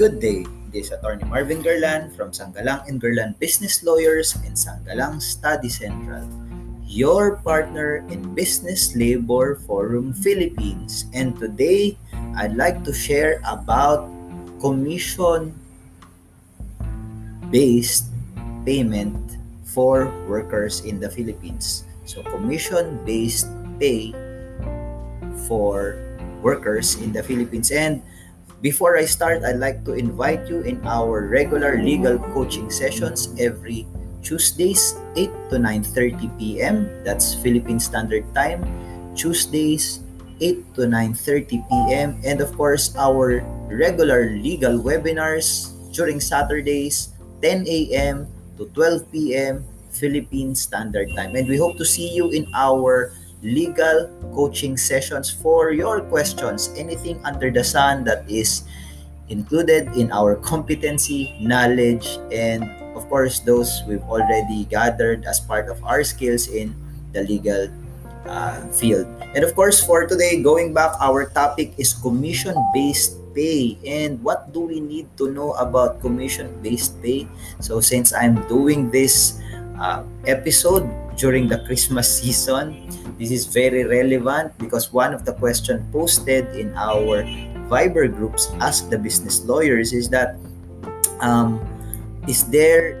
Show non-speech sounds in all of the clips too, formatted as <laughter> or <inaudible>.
Good day. This is Attorney Marvin Garland from Sanggalang and Garland Business Lawyers and Sanggalang Study Central, your partner in Business Labor Forum Philippines. And today, I'd like to share about commission based payment for workers in the Philippines. So, commission based pay for workers in the Philippines. And before I start, I'd like to invite you in our regular legal coaching sessions every Tuesdays 8 to 9:30 p.m. That's Philippine Standard Time. Tuesdays 8 to 9:30 p.m. and of course our regular legal webinars during Saturdays 10 a.m. to 12 p.m. Philippine Standard Time. And we hope to see you in our legal coaching sessions for your questions, anything under the sun that is included in our competency, knowledge, and of course, those we've already gathered as part of our skills in the legal uh, field. And of course, for today, going back, our topic is commission based pay. And what do we need to know about commission based pay? So, since I'm doing this uh, episode during the Christmas season. This is very relevant because one of the questions posted in our Viber groups, Ask the Business Lawyers, is that um, is there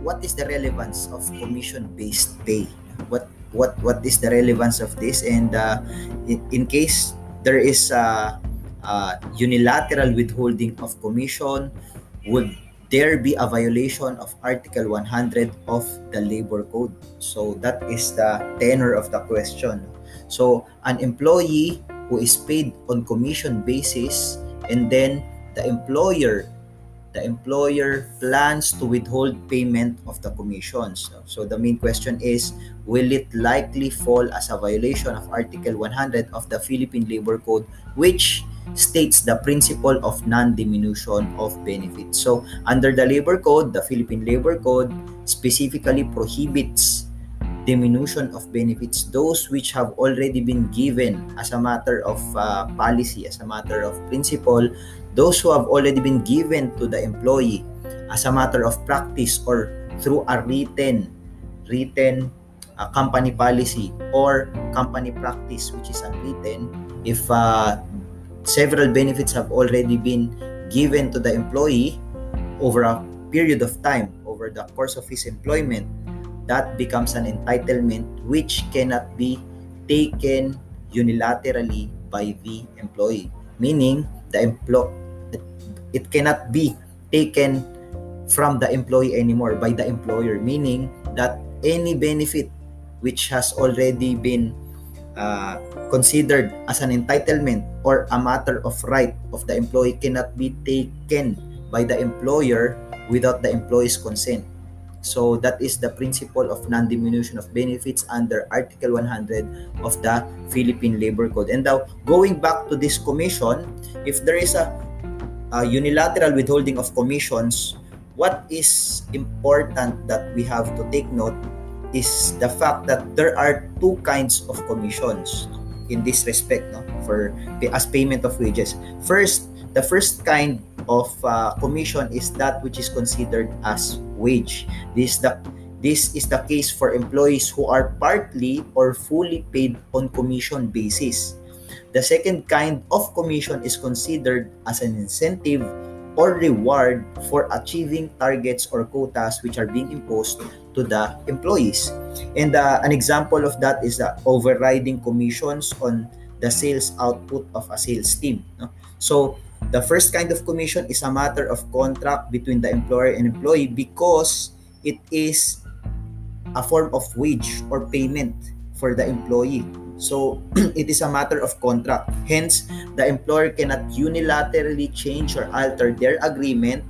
what is the relevance of commission-based pay? What what what is the relevance of this? And uh, in, in case there is a, a unilateral withholding of commission, would there be a violation of Article 100 of the Labor Code? So that is the tenor of the question. So an employee who is paid on commission basis and then the employer the employer plans to withhold payment of the commissions. So the main question is will it likely fall as a violation of Article 100 of the Philippine Labor Code which states the principle of non-diminution of benefits. So, under the Labor Code, the Philippine Labor Code specifically prohibits diminution of benefits those which have already been given as a matter of uh, policy as a matter of principle those who have already been given to the employee as a matter of practice or through a written written uh, company policy or company practice which is unwritten if uh, several benefits have already been given to the employee over a period of time, over the course of his employment, that becomes an entitlement which cannot be taken unilaterally by the employee. Meaning, the employ it cannot be taken from the employee anymore by the employer. Meaning that any benefit which has already been uh, considered as an entitlement or a matter of right of the employee cannot be taken by the employer without the employee's consent. So that is the principle of non-diminution of benefits under Article 100 of the Philippine Labor Code. And now, going back to this commission, if there is a, a unilateral withholding of commissions, what is important that we have to take note is the fact that there are two kinds of commissions in this respect no? For as payment of wages. First the first kind of uh, commission is that which is considered as wage. This the this is the case for employees who are partly or fully paid on commission basis. The second kind of commission is considered as an incentive or reward for achieving targets or quotas which are being imposed to the employees. And uh, an example of that is the overriding commissions on the sales output of a sales team. No? So the first kind of commission is a matter of contract between the employer and employee because it is a form of wage or payment for the employee. So <clears throat> it is a matter of contract. Hence, the employer cannot unilaterally change or alter their agreement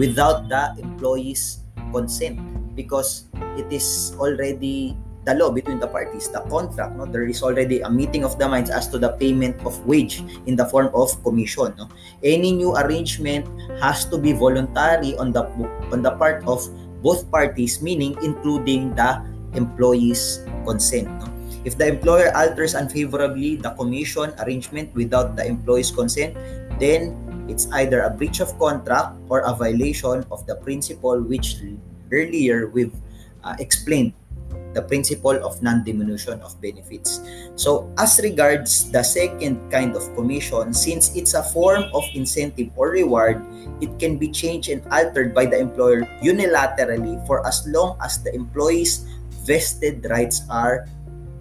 without the employee's consent because it is already the law between the parties, the contract. No? There is already a meeting of the minds as to the payment of wage in the form of commission. No? Any new arrangement has to be voluntary on the on the part of both parties, meaning including the employee's consent. No? If the employer alters unfavorably the commission arrangement without the employee's consent, then it's either a breach of contract or a violation of the principle which earlier we've uh, explained the principle of non-diminution of benefits. So as regards the second kind of commission, since it's a form of incentive or reward, it can be changed and altered by the employer unilaterally for as long as the employee's vested rights are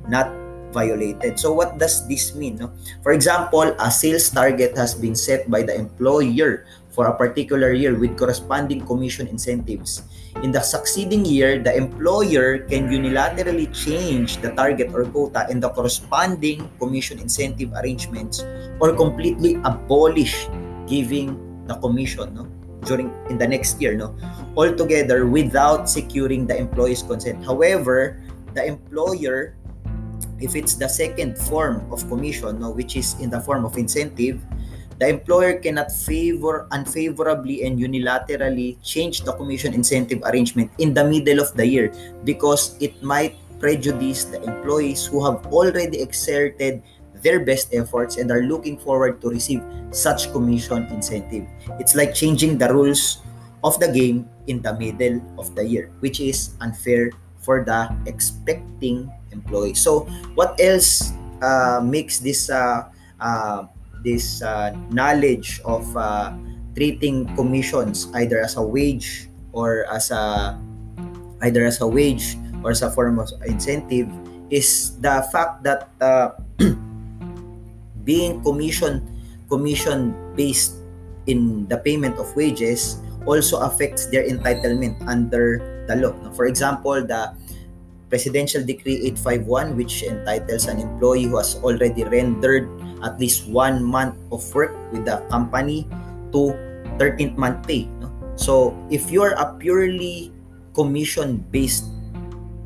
not violated. So what does this mean? No? For example, a sales target has been set by the employer for a particular year with corresponding commission incentives. In the succeeding year, the employer can unilaterally change the target or quota and the corresponding commission incentive arrangements or completely abolish giving the commission no during in the next year no altogether without securing the employee's consent however the employer if it's the second form of commission no, which is in the form of incentive the employer cannot favor unfavorably and unilaterally change the commission incentive arrangement in the middle of the year because it might prejudice the employees who have already exerted their best efforts and are looking forward to receive such commission incentive. It's like changing the rules of the game in the middle of the year, which is unfair for the expecting employee. So, what else uh, makes this uh, uh, this uh, knowledge of uh, treating commissions either as a wage or as a either as a wage or as a form of incentive is the fact that uh, <clears throat> being commission commission based in the payment of wages also affects their entitlement under the law. For example, the Presidential Decree 851, which entitles an employee who has already rendered at least one month of work with the company to 13th month pay. No? So, if you're a purely commission-based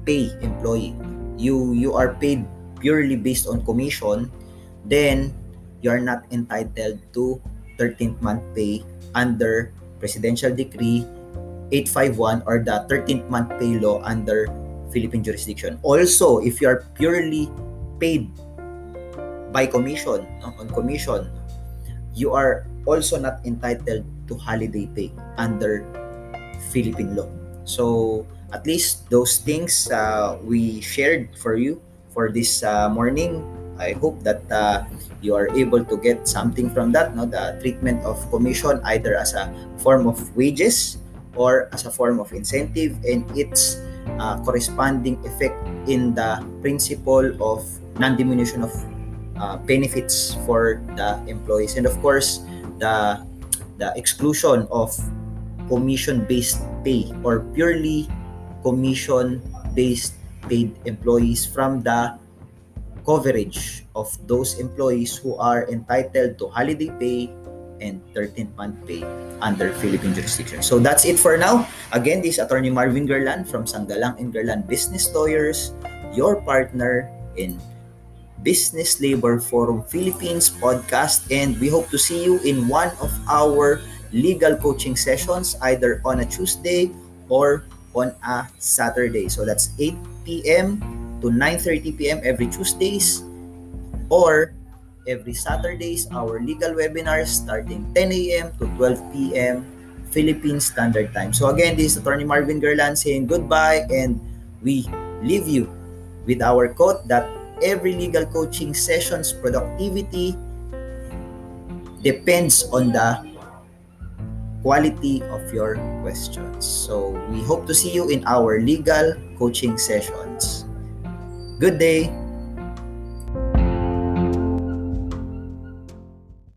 pay employee, you you are paid purely based on commission, then you are not entitled to 13th month pay under Presidential Decree 851 or the 13th month pay law under Philippine jurisdiction. Also, if you are purely paid by commission, on commission, you are also not entitled to holiday pay under Philippine law. So, at least those things uh, we shared for you for this uh, morning. I hope that uh, you are able to get something from that, no? the treatment of commission either as a form of wages or as a form of incentive and its uh, corresponding effect in the principle of non-diminution of uh, benefits for the employees. And of course the the exclusion of commission-based pay or purely commission-based paid employees from the coverage of those employees who are entitled to holiday pay and 13th month pay under Philippine jurisdiction. So that's it for now. Again, this is Attorney Marvin Garland from Sanggalang and Garland Business Lawyers, your partner in Business Labor Forum Philippines podcast. And we hope to see you in one of our legal coaching sessions, either on a Tuesday or on a Saturday. So that's 8 p.m. to 9.30 p.m. every Tuesdays or every Saturdays our legal webinars starting 10 a.m. to 12 p.m. Philippine Standard Time. So again, this is Attorney Marvin Gerland saying goodbye and we leave you with our quote that every legal coaching session's productivity depends on the quality of your questions. So we hope to see you in our legal coaching sessions. Good day.